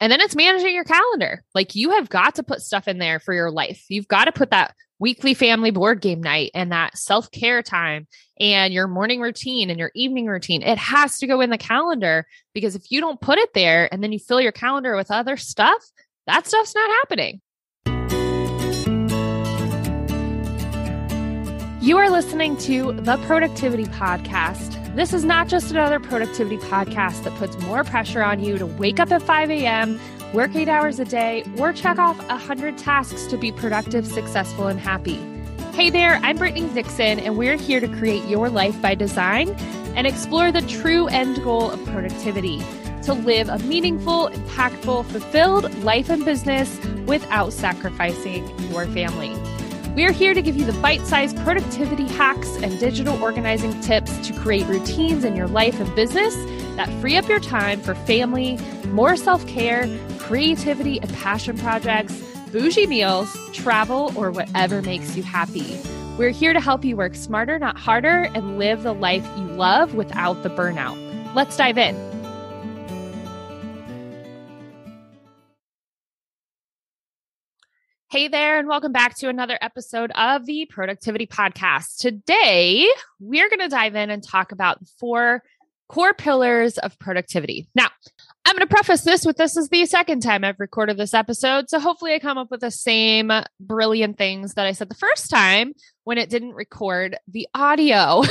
And then it's managing your calendar. Like you have got to put stuff in there for your life. You've got to put that weekly family board game night and that self care time and your morning routine and your evening routine. It has to go in the calendar because if you don't put it there and then you fill your calendar with other stuff, that stuff's not happening. You are listening to the Productivity Podcast. This is not just another productivity podcast that puts more pressure on you to wake up at 5 a.m., work eight hours a day, or check off 100 tasks to be productive, successful, and happy. Hey there, I'm Brittany Dixon, and we're here to create your life by design and explore the true end goal of productivity to live a meaningful, impactful, fulfilled life and business without sacrificing your family. We're here to give you the bite sized productivity hacks and digital organizing tips to create routines in your life and business that free up your time for family, more self care, creativity and passion projects, bougie meals, travel, or whatever makes you happy. We're here to help you work smarter, not harder, and live the life you love without the burnout. Let's dive in. Hey there, and welcome back to another episode of the Productivity Podcast. Today, we're going to dive in and talk about four core pillars of productivity. Now, I'm going to preface this with this is the second time I've recorded this episode. So hopefully, I come up with the same brilliant things that I said the first time when it didn't record the audio.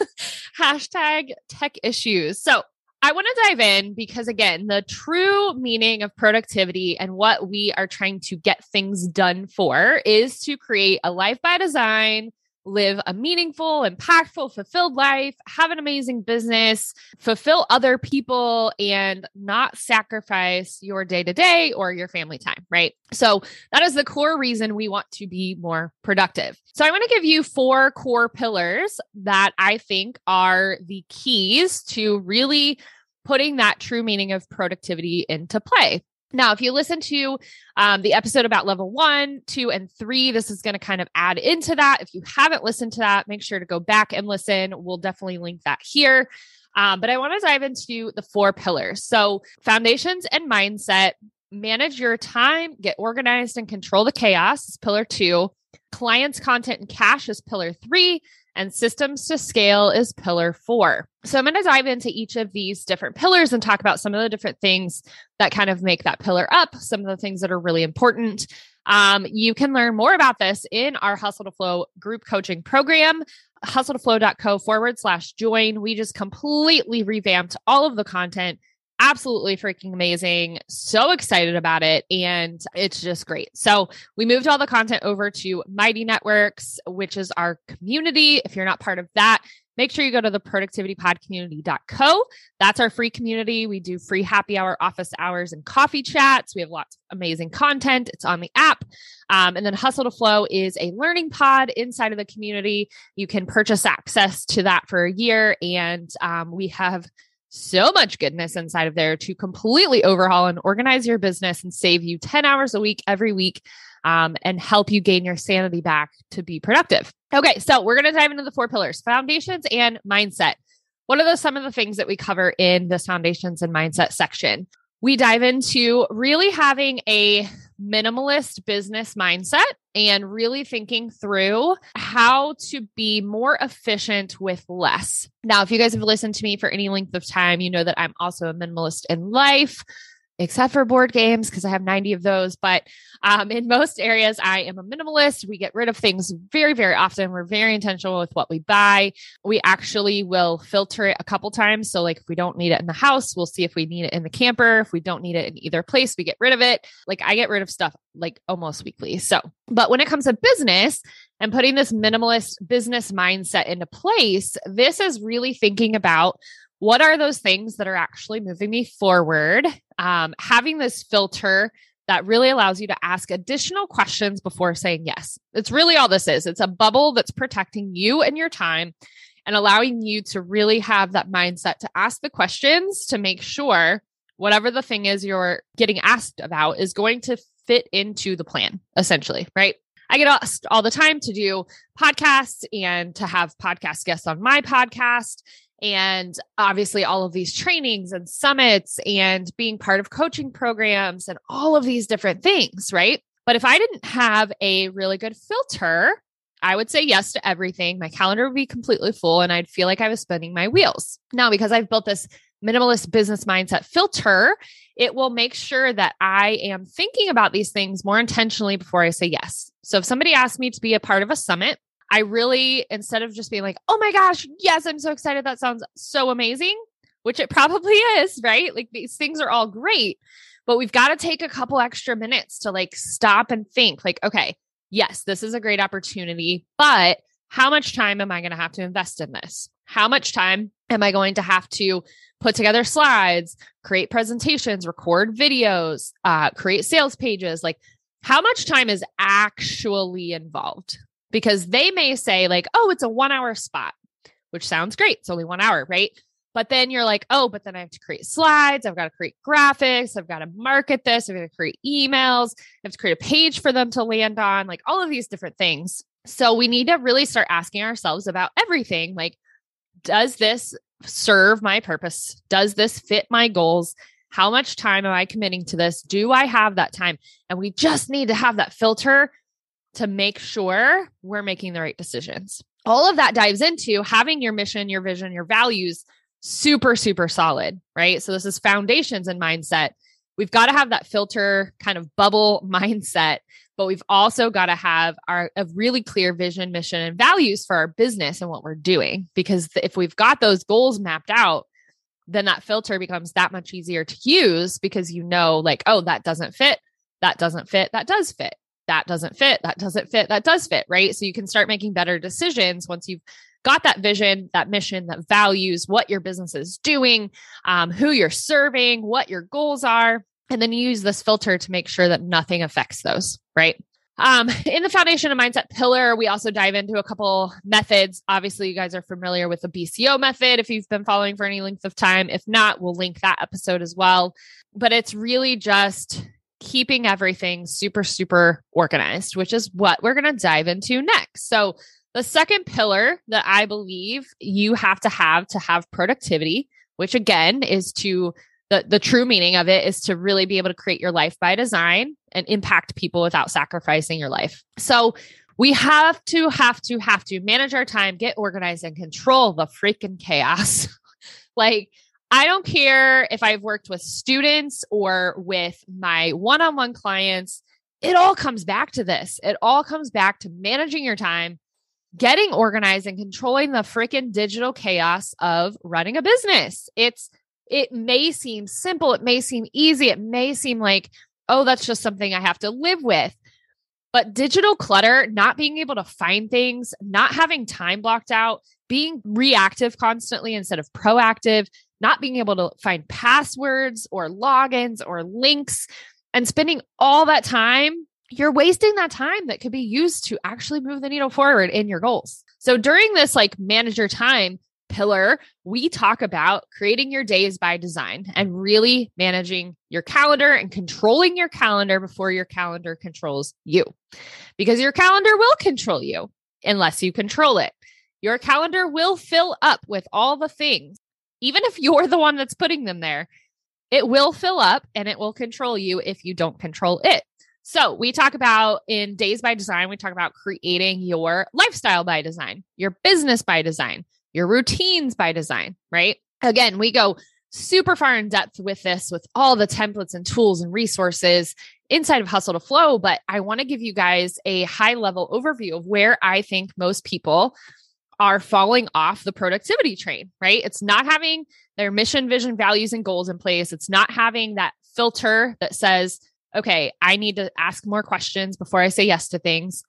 Hashtag tech issues. So, I want to dive in because, again, the true meaning of productivity and what we are trying to get things done for is to create a life by design, live a meaningful, impactful, fulfilled life, have an amazing business, fulfill other people, and not sacrifice your day to day or your family time, right? So, that is the core reason we want to be more productive. So, I want to give you four core pillars that I think are the keys to really putting that true meaning of productivity into play. Now, if you listen to um, the episode about level one, two, and three, this is going to kind of add into that. If you haven't listened to that, make sure to go back and listen. We'll definitely link that here. Um, but I want to dive into the four pillars. So, foundations and mindset, manage your time, get organized, and control the chaos is pillar two. Clients, content, and cash is pillar three and systems to scale is pillar four. So I'm going to dive into each of these different pillars and talk about some of the different things that kind of make that pillar up, some of the things that are really important. Um, you can learn more about this in our Hustle to Flow group coaching program, hustletoflow.co forward slash join. We just completely revamped all of the content absolutely freaking amazing. So excited about it. And it's just great. So we moved all the content over to Mighty Networks, which is our community. If you're not part of that, make sure you go to the productivitypodcommunity.co. That's our free community. We do free happy hour, office hours, and coffee chats. We have lots of amazing content. It's on the app. Um, and then Hustle to Flow is a learning pod inside of the community. You can purchase access to that for a year. And um, we have so much goodness inside of there to completely overhaul and organize your business and save you 10 hours a week every week um, and help you gain your sanity back to be productive. Okay, so we're going to dive into the four pillars foundations and mindset. What are the, some of the things that we cover in this foundations and mindset section? We dive into really having a minimalist business mindset and really thinking through how to be more efficient with less. Now, if you guys have listened to me for any length of time, you know that I'm also a minimalist in life except for board games because I have 90 of those. But um, in most areas, I am a minimalist. We get rid of things very, very often. We're very intentional with what we buy. We actually will filter it a couple times. So, like, if we don't need it in the house, we'll see if we need it in the camper. If we don't need it in either place, we get rid of it. Like, I get rid of stuff like almost weekly. So, but when it comes to business, and putting this minimalist business mindset into place, this is really thinking about what are those things that are actually moving me forward? Um, having this filter that really allows you to ask additional questions before saying yes. It's really all this is. It's a bubble that's protecting you and your time and allowing you to really have that mindset to ask the questions to make sure whatever the thing is you're getting asked about is going to fit into the plan, essentially, right? I get asked all the time to do podcasts and to have podcast guests on my podcast. And obviously all of these trainings and summits and being part of coaching programs and all of these different things, right? But if I didn't have a really good filter, I would say yes to everything. My calendar would be completely full and I'd feel like I was spinning my wheels. Now, because I've built this minimalist business mindset filter, it will make sure that I am thinking about these things more intentionally before I say yes. So if somebody asks me to be a part of a summit, I really, instead of just being like, oh my gosh, yes, I'm so excited. That sounds so amazing, which it probably is, right? Like these things are all great, but we've got to take a couple extra minutes to like stop and think, like, okay, yes, this is a great opportunity, but how much time am I going to have to invest in this? How much time am I going to have to put together slides, create presentations, record videos, uh, create sales pages? Like, how much time is actually involved? Because they may say, like, oh, it's a one hour spot, which sounds great. It's only one hour, right? But then you're like, oh, but then I have to create slides. I've got to create graphics. I've got to market this. I've got to create emails. I have to create a page for them to land on, like all of these different things. So we need to really start asking ourselves about everything. Like, does this serve my purpose? Does this fit my goals? How much time am I committing to this? Do I have that time? And we just need to have that filter to make sure we're making the right decisions. All of that dives into having your mission, your vision, your values super, super solid, right? So, this is foundations and mindset. We've got to have that filter kind of bubble mindset, but we've also got to have our a really clear vision, mission, and values for our business and what we're doing. Because if we've got those goals mapped out, then that filter becomes that much easier to use because you know, like, oh, that doesn't fit, that doesn't fit, that does fit that doesn't fit, that doesn't fit, that does fit, right? So you can start making better decisions once you've got that vision, that mission, that values, what your business is doing, um, who you're serving, what your goals are. And then you use this filter to make sure that nothing affects those, right? Um, in the foundation of mindset pillar, we also dive into a couple methods. Obviously, you guys are familiar with the BCO method if you've been following for any length of time. If not, we'll link that episode as well. But it's really just keeping everything super, super organized, which is what we're going to dive into next. So, the second pillar that I believe you have to have to have productivity, which again is to the, the true meaning of it is to really be able to create your life by design and impact people without sacrificing your life. So, we have to, have to, have to manage our time, get organized, and control the freaking chaos. like, I don't care if I've worked with students or with my one on one clients. It all comes back to this. It all comes back to managing your time, getting organized, and controlling the freaking digital chaos of running a business. It's, it may seem simple. It may seem easy. It may seem like, oh, that's just something I have to live with. But digital clutter, not being able to find things, not having time blocked out, being reactive constantly instead of proactive, not being able to find passwords or logins or links and spending all that time, you're wasting that time that could be used to actually move the needle forward in your goals. So during this like manager time pillar, we talk about creating your days by design and really managing your calendar and controlling your calendar before your calendar controls you. Because your calendar will control you unless you control it. Your calendar will fill up with all the things even if you're the one that's putting them there, it will fill up and it will control you if you don't control it. So, we talk about in Days by Design, we talk about creating your lifestyle by design, your business by design, your routines by design, right? Again, we go super far in depth with this, with all the templates and tools and resources inside of Hustle to Flow. But I want to give you guys a high level overview of where I think most people are falling off the productivity train, right? It's not having their mission, vision, values, and goals in place. It's not having that filter that says, okay, I need to ask more questions before I say yes to things.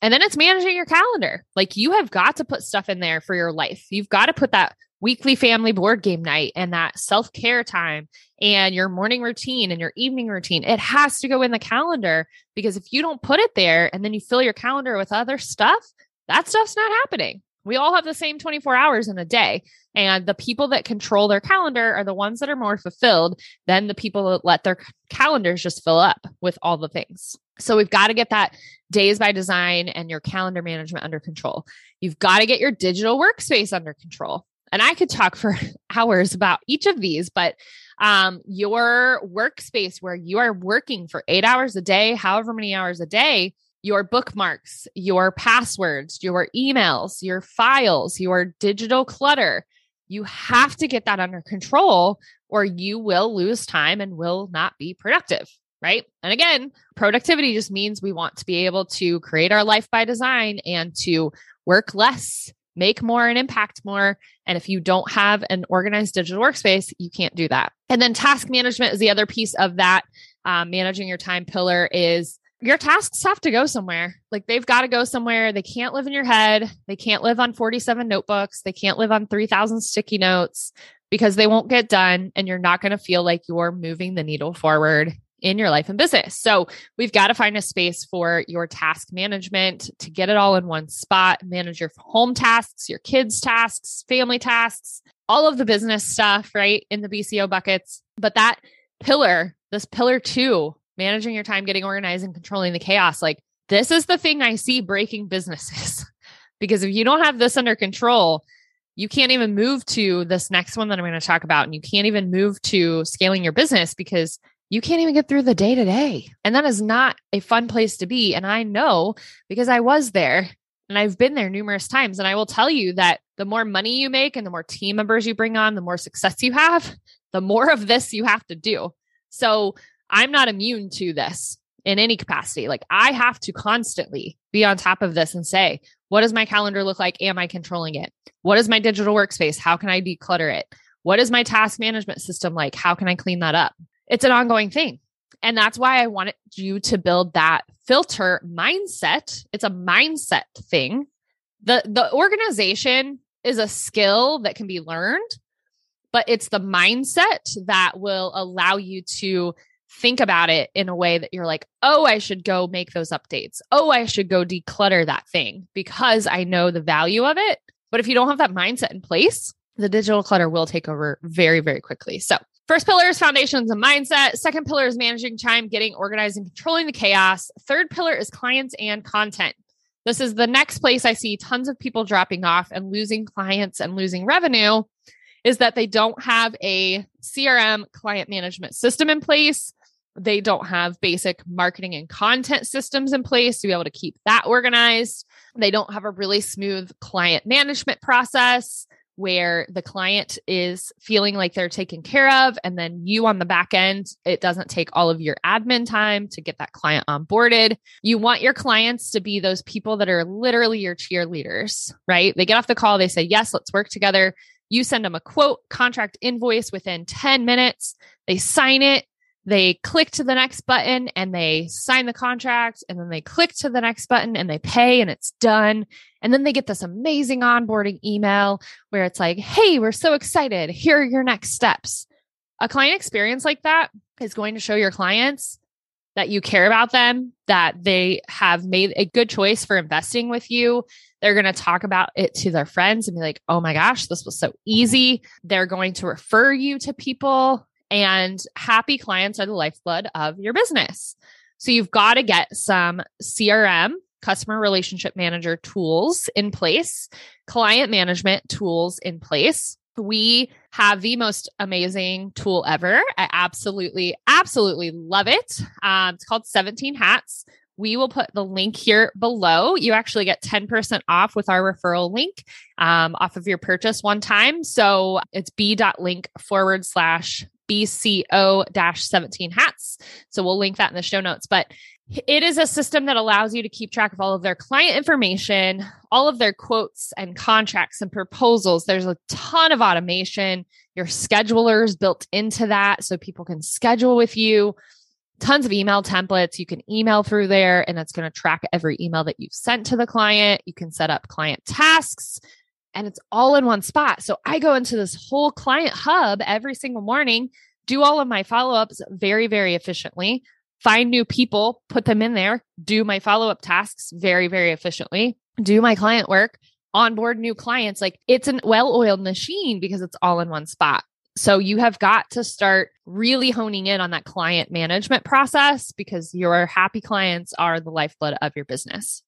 And then it's managing your calendar. Like you have got to put stuff in there for your life. You've got to put that weekly family board game night and that self care time and your morning routine and your evening routine. It has to go in the calendar because if you don't put it there and then you fill your calendar with other stuff, that stuff's not happening. We all have the same 24 hours in a day. And the people that control their calendar are the ones that are more fulfilled than the people that let their calendars just fill up with all the things. So we've got to get that days by design and your calendar management under control. You've got to get your digital workspace under control. And I could talk for hours about each of these, but um, your workspace where you are working for eight hours a day, however many hours a day, your bookmarks, your passwords, your emails, your files, your digital clutter. You have to get that under control or you will lose time and will not be productive. Right. And again, productivity just means we want to be able to create our life by design and to work less, make more, and impact more. And if you don't have an organized digital workspace, you can't do that. And then task management is the other piece of that. Um, managing your time pillar is your tasks have to go somewhere. Like they've got to go somewhere. They can't live in your head. They can't live on 47 notebooks. They can't live on 3,000 sticky notes because they won't get done. And you're not going to feel like you're moving the needle forward in your life and business. So we've got to find a space for your task management to get it all in one spot, manage your home tasks, your kids' tasks, family tasks, all of the business stuff, right? In the BCO buckets. But that pillar, this pillar two managing your time, getting organized, and controlling the chaos. Like, this is the thing I see breaking businesses. because if you don't have this under control, you can't even move to this next one that I'm going to talk about. And you can't even move to scaling your business because you can't even get through the day to day. And that is not a fun place to be. And I know because I was there and I've been there numerous times. And I will tell you that the more money you make and the more team members you bring on, the more success you have, the more of this you have to do. So I'm not immune to this in any capacity. Like I have to constantly be on top of this and say, what does my calendar look like? Am I controlling it? What is my digital workspace? How can I declutter it? What is my task management system like? How can I clean that up? It's an ongoing thing. And that's why I wanted you to build that filter mindset. It's a mindset thing. The the organization is a skill that can be learned, but it's the mindset that will allow you to think about it in a way that you're like, oh, I should go make those updates. Oh, I should go declutter that thing because I know the value of it. But if you don't have that mindset in place, the digital clutter will take over very, very quickly. So, first pillar is foundations and mindset. Second pillar is managing time, getting organized, and controlling the chaos. Third pillar is clients and content. This is the next place I see tons of people dropping off and losing clients and losing revenue is that they don't have a CRM client management system in place they don't have basic marketing and content systems in place to be able to keep that organized. They don't have a really smooth client management process where the client is feeling like they're taken care of. And then you on the back end, it doesn't take all of your admin time to get that client onboarded. You want your clients to be those people that are literally your cheerleaders, right? They get off the call, they say, Yes, let's work together. You send them a quote, contract invoice within 10 minutes. They sign it they click to the next button and they sign the contract and then they click to the next button and they pay and it's done. And then they get this amazing onboarding email where it's like hey we're so excited. Here are your next steps. A client experience like that is going to show your clients that you care about them that they have made a good choice for investing with you. They're going to talk about it to their friends and be like oh my gosh this was so easy. They're going to refer you to people and happy clients are the lifeblood of your business. So you've got to get some CRM, customer relationship manager tools in place, client management tools in place. We have the most amazing tool ever. I absolutely, absolutely love it. Um, it's called 17 Hats. We will put the link here below. You actually get 10% off with our referral link um, off of your purchase one time. So it's b.link forward slash BCO 17 hats. So we'll link that in the show notes. But it is a system that allows you to keep track of all of their client information, all of their quotes and contracts and proposals. There's a ton of automation. Your schedulers built into that so people can schedule with you. Tons of email templates. You can email through there and it's going to track every email that you've sent to the client. You can set up client tasks and it's all in one spot. So I go into this whole client hub every single morning, do all of my follow ups very, very efficiently, find new people, put them in there, do my follow up tasks very, very efficiently, do my client work, onboard new clients. Like it's an well oiled machine because it's all in one spot. So you have got to start really honing in on that client management process because your happy clients are the lifeblood of your business.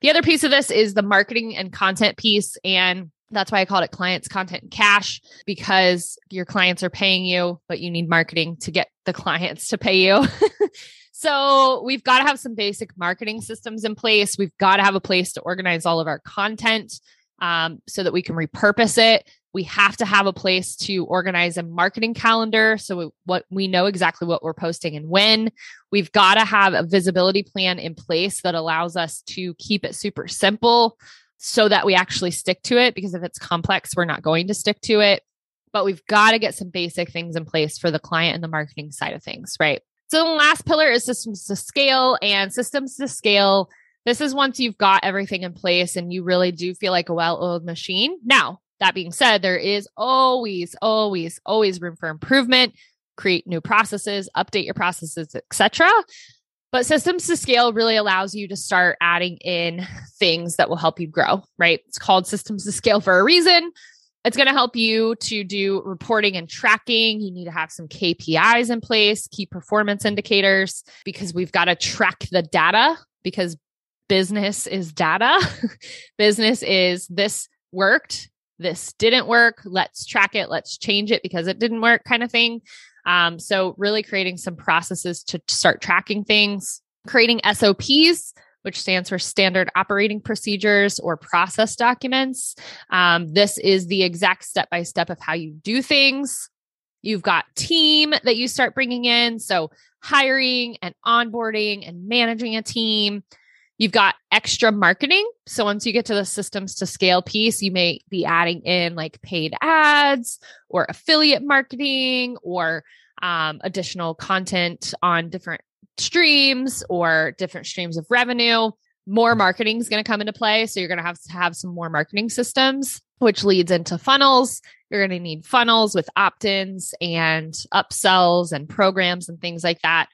The other piece of this is the marketing and content piece. And That's why I called it clients, content, and cash because your clients are paying you, but you need marketing to get the clients to pay you. so we've got to have some basic marketing systems in place. We've got to have a place to organize all of our content um, so that we can repurpose it. We have to have a place to organize a marketing calendar so we, what we know exactly what we're posting and when. We've got to have a visibility plan in place that allows us to keep it super simple so that we actually stick to it because if it's complex, we're not going to stick to it. But we've got to get some basic things in place for the client and the marketing side of things, right? So the last pillar is systems to scale and systems to scale this is once you've got everything in place and you really do feel like a well-oiled machine. Now, that being said, there is always, always, always room for improvement. Create new processes, update your processes, etc. But systems to scale really allows you to start adding in things that will help you grow, right? It's called systems to scale for a reason. It's going to help you to do reporting and tracking. You need to have some KPIs in place, key performance indicators, because we've got to track the data because business is data. business is this worked, this didn't work. Let's track it. Let's change it because it didn't work, kind of thing. Um, so, really creating some processes to start tracking things, creating SOPs, which stands for standard operating procedures or process documents. Um, this is the exact step by step of how you do things. You've got team that you start bringing in. So, hiring and onboarding and managing a team, You've got extra marketing. So once you get to the systems to scale piece, you may be adding in like paid ads or affiliate marketing or um, additional content on different streams or different streams of revenue. More marketing is going to come into play. So you're going to have to have some more marketing systems, which leads into funnels. You're going to need funnels with opt ins and upsells and programs and things like that.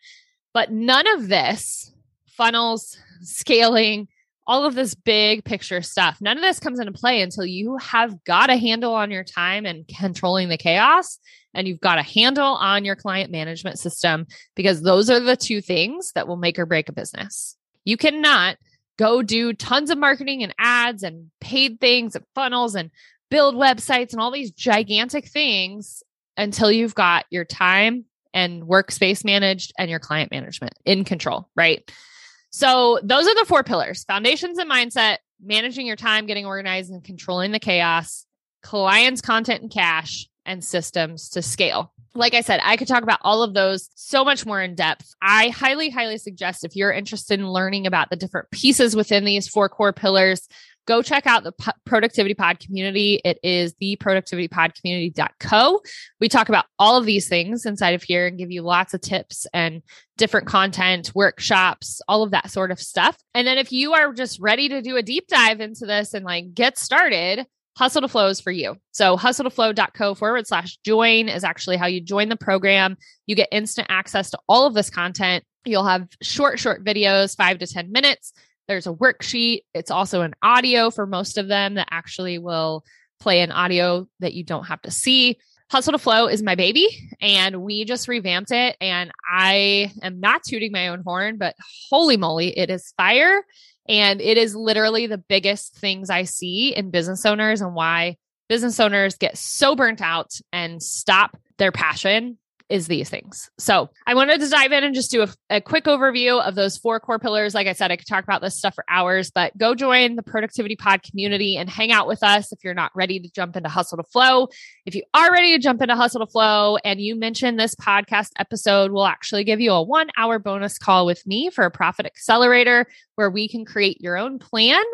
But none of this funnels, scaling, all of this big picture stuff. None of this comes into play until you have got a handle on your time and controlling the chaos, and you've got a handle on your client management system, because those are the two things that will make or break a business. You cannot go do tons of marketing and ads and paid things and funnels and build websites and all these gigantic things until you've got your time and workspace managed and your client management in control, right? So those are the four pillars foundations and mindset, managing your time, getting organized and controlling the chaos, clients, content and cash, and systems to scale. Like I said, I could talk about all of those so much more in depth. I highly, highly suggest if you're interested in learning about the different pieces within these four core pillars, go check out the P- productivity pod community. It is the productivitypodcommunity.co we talk about all of these things inside of here and give you lots of tips and different content workshops all of that sort of stuff. And then if you are just ready to do a deep dive into this and like get started hustle to flow is for you. So hustle to flow.co forward slash join is actually how you join the program. You get instant access to all of this content. You'll have short, short videos, five to 10 minutes there's a worksheet. It's also an audio for most of them that actually will play an audio that you don't have to see. Hustle to Flow is my baby, and we just revamped it. And I am not tooting my own horn, but holy moly, it is fire. And it is literally the biggest things I see in business owners and why business owners get so burnt out and stop their passion is these things. So I wanted to dive in and just do a, a, quick overview of those four core pillars. Like I said, I could talk about this stuff for hours, but go join the Productivity Pod community and hang out with us if you're not ready to jump into Hustle to Flow. If you are ready to jump into Hustle to Flow and you mention this podcast episode, we'll actually give you a one hour bonus call with me for a profit accelerator where we can create your own plan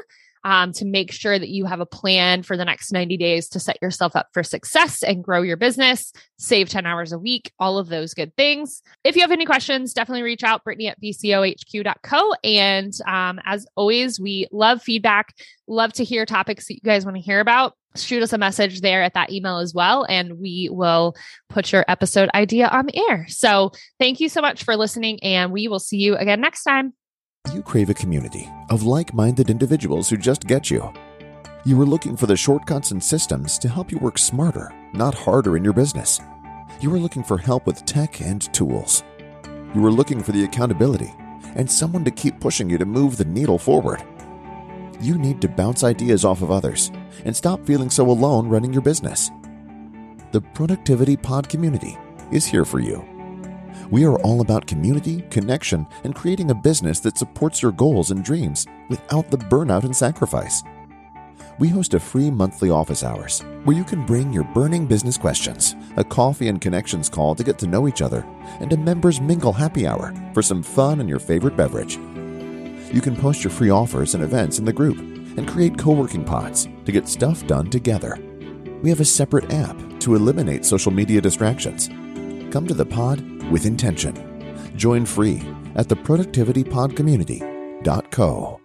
um, to make sure that you have a plan for the next 90 days to set yourself up for success and grow your business, save 10 hours a week, all of those good things. If you have any questions, definitely reach out, Brittany at bcohq.co. And um, as always, we love feedback, love to hear topics that you guys want to hear about. Shoot us a message there at that email as well, and we will put your episode idea on the air. So, thank you so much for listening, and we will see you again next time. You crave a community of like minded individuals who just get you. You are looking for the shortcuts and systems to help you work smarter, not harder in your business. You are looking for help with tech and tools. You are looking for the accountability and someone to keep pushing you to move the needle forward. you need to bounce ideas off of others and stop feeling so alone running your business. The Productivity Pod community is here for you. We are all about community, connection, and creating a business that supports your goals and dreams without the burnout and sacrifice. We host a free monthly office hours where you can bring your burning business questions, a coffee and connections call to get to know each other, and a members mingle happy hour for some fun and your favorite beverage. You can post your free offers and events in the group and create co working pods to get stuff done together. We have a separate app to eliminate social media distractions. Come to the pod with intention. Join free at the productivitypodcommunity.co.